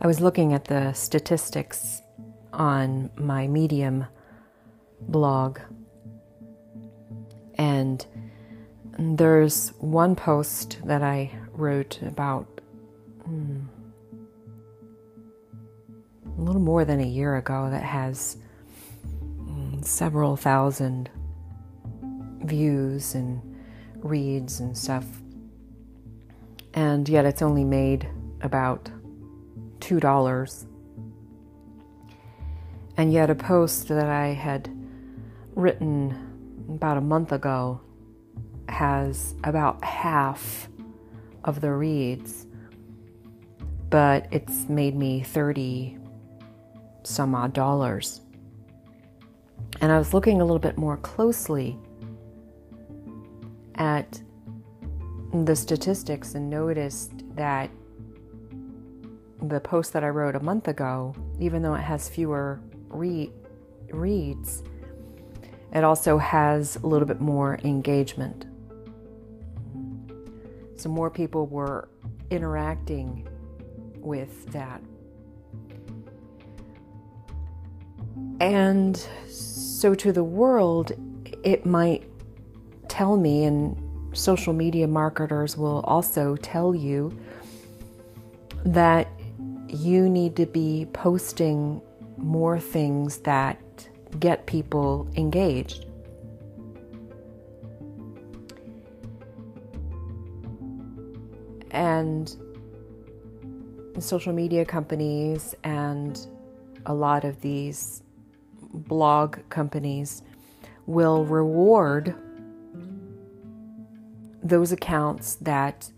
I was looking at the statistics on my Medium blog, and there's one post that I wrote about hmm, a little more than a year ago that has hmm, several thousand views and reads and stuff. And yet it's only made about $2. And yet a post that I had written about a month ago has about half of the reads, but it's made me 30 some odd dollars. And I was looking a little bit more closely at the statistics and noticed that the post that I wrote a month ago, even though it has fewer re- reads, it also has a little bit more engagement. So more people were interacting with that. And so to the world, it might tell me, and social media marketers will also tell you, that you need to be posting more things that get people engaged. And social media companies and a lot of these blog companies will reward those accounts that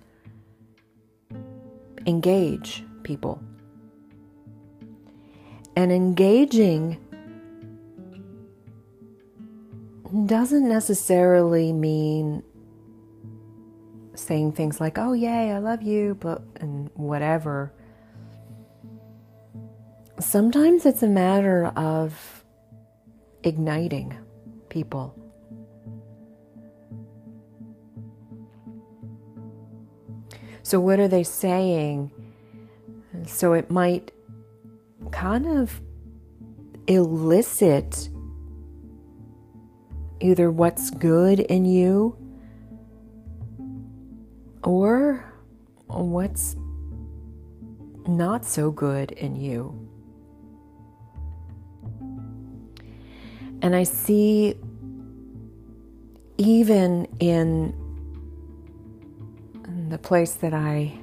engage people. And engaging doesn't necessarily mean saying things like, oh, yay, I love you, but, and whatever. Sometimes it's a matter of igniting people. So, what are they saying? So, it might kind of elicit either what's good in you or what's not so good in you. And I see even in the place that I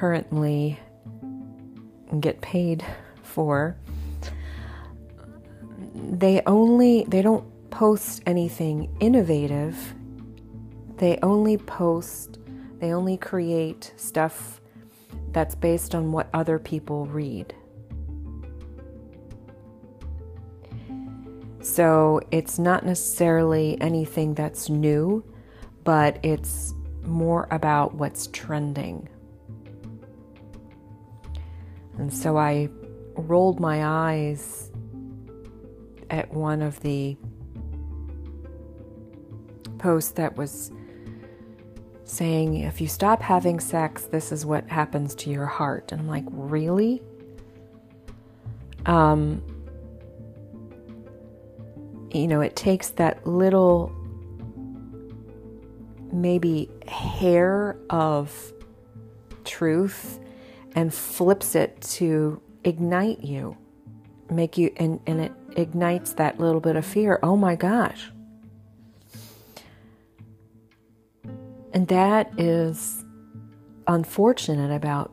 currently get paid for, they only they don't post anything innovative. They only post they only create stuff that's based on what other people read. So it's not necessarily anything that's new, but it's more about what's trending. And so I rolled my eyes at one of the posts that was saying, if you stop having sex, this is what happens to your heart. And I'm like, really? Um, you know, it takes that little, maybe hair of truth and flips it to ignite you, make you, and, and it ignites that little bit of fear. Oh my gosh. And that is unfortunate about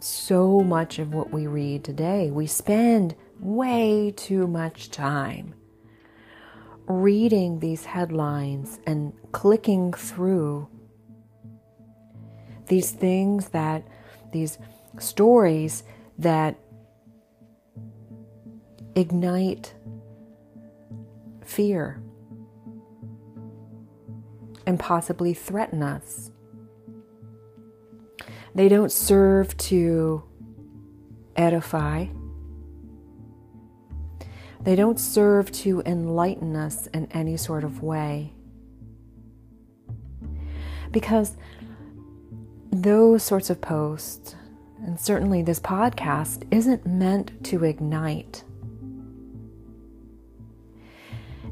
so much of what we read today. We spend way too much time reading these headlines and clicking through these things that these stories that ignite fear and possibly threaten us. They don't serve to edify. They don't serve to enlighten us in any sort of way. Because those sorts of posts, and certainly this podcast, isn't meant to ignite.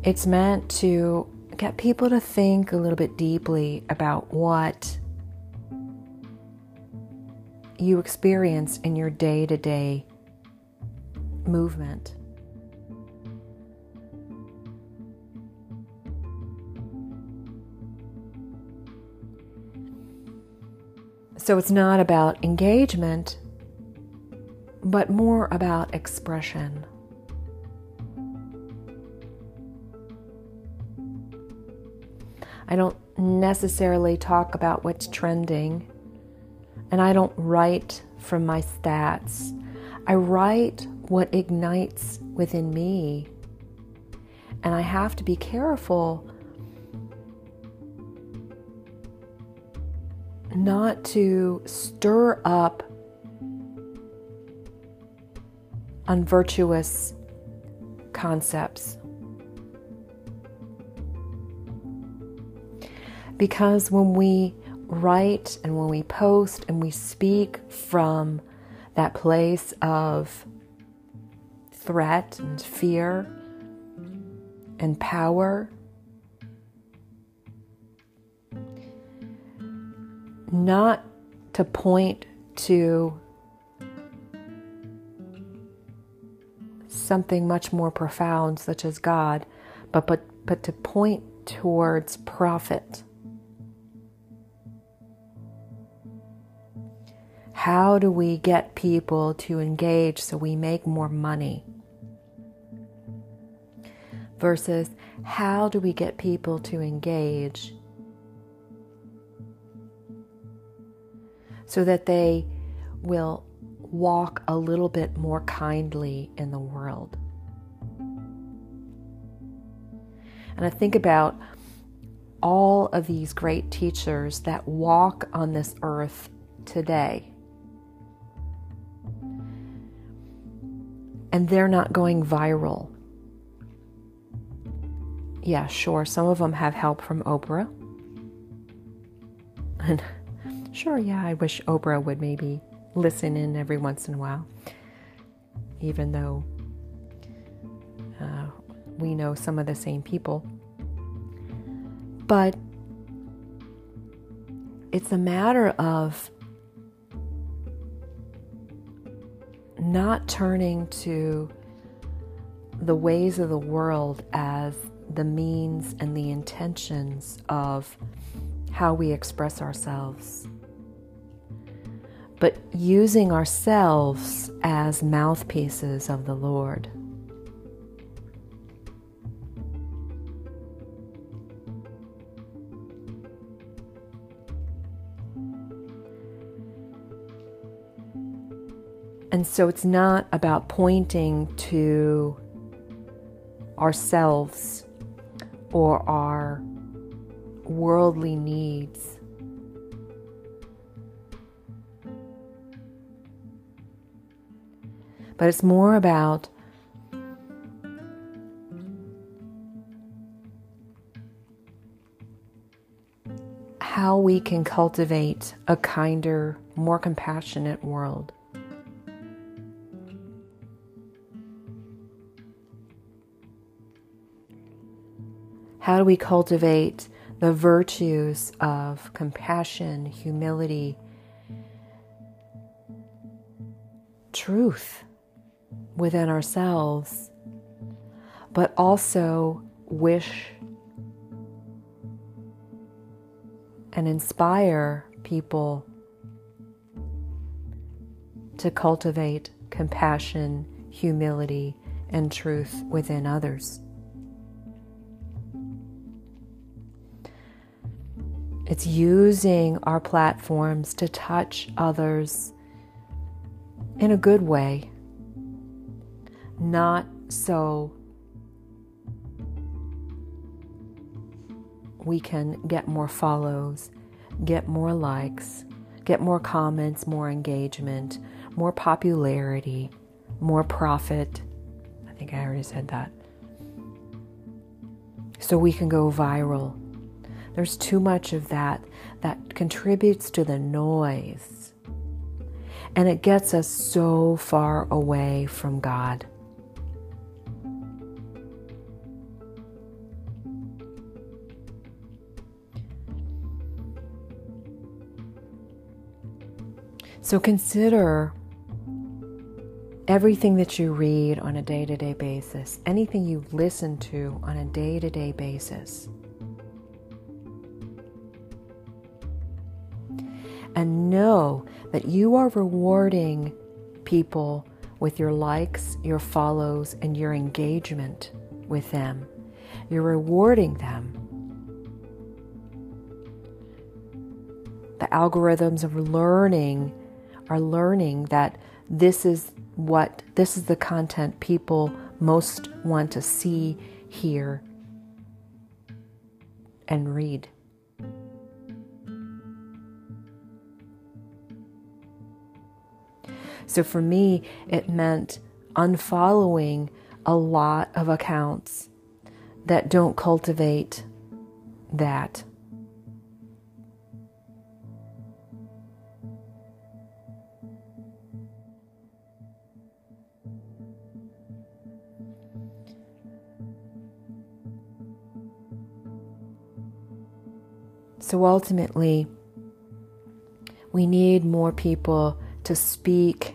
It's meant to get people to think a little bit deeply about what you experience in your day to day movement. So it's not about engagement, but more about expression. I don't necessarily talk about what's trending, and I don't write from my stats. I write what ignites within me. And I have to be careful not to stir up unvirtuous concepts. Because when we write and when we post and we speak from that place of threat and fear and power, not to point to something much more profound, such as God, but, but, but to point towards profit. How do we get people to engage so we make more money? Versus, how do we get people to engage so that they will walk a little bit more kindly in the world. And I think about all of these great teachers that walk on this earth today. And they're not going viral. Yeah, sure, some of them have help from Oprah. And sure, yeah, I wish Oprah would maybe listen in every once in a while, even though uh, we know some of the same people. But it's a matter of not turning to the ways of the world as the means and the intentions of how we express ourselves but using ourselves as mouthpieces of the Lord. And so it's not about pointing to ourselves or our worldly needs but it's more about how we can cultivate a kinder, more compassionate world. How do we cultivate the virtues of compassion, humility, truth? Within ourselves, but also wish and inspire people to cultivate compassion, humility, and truth within others. It's using our platforms to touch others in a good way not so we can get more follows, get more likes, get more comments, more engagement, more popularity, more profit. I think I already said that. So we can go viral. There's too much of that that contributes to the noise. And it gets us so far away from God. So consider everything that you read on a day to day basis, anything you listen to on a day to day basis. And know that you are rewarding people with your likes, your follows, and your engagement with them. You're rewarding them. The algorithms of learning are learning that this is what this is the content people most want to see, hear, and read. So for me, it meant unfollowing a lot of accounts that don't cultivate that. So ultimately, we need more people to speak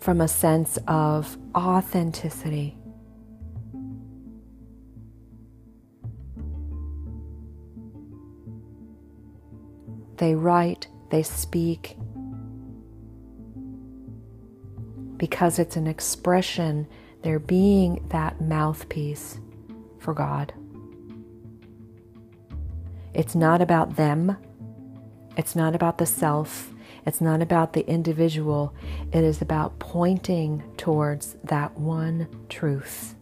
from a sense of authenticity. They write, they speak, because it's an expression, they're being that mouthpiece for God. It's not about them. It's not about the self. It's not about the individual. It is about pointing towards that one truth.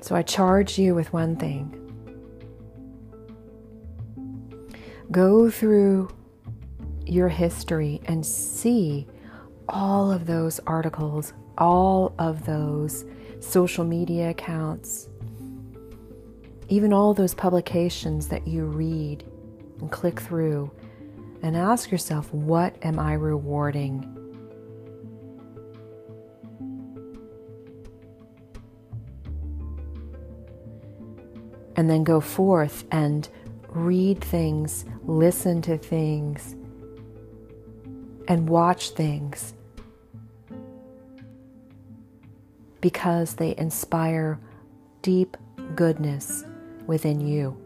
So I charge you with one thing go through your history and see all of those articles, all of those social media accounts, even all those publications that you read and click through, and ask yourself, what am I rewarding? And then go forth and read things, listen to things, and watch things because they inspire deep goodness within you.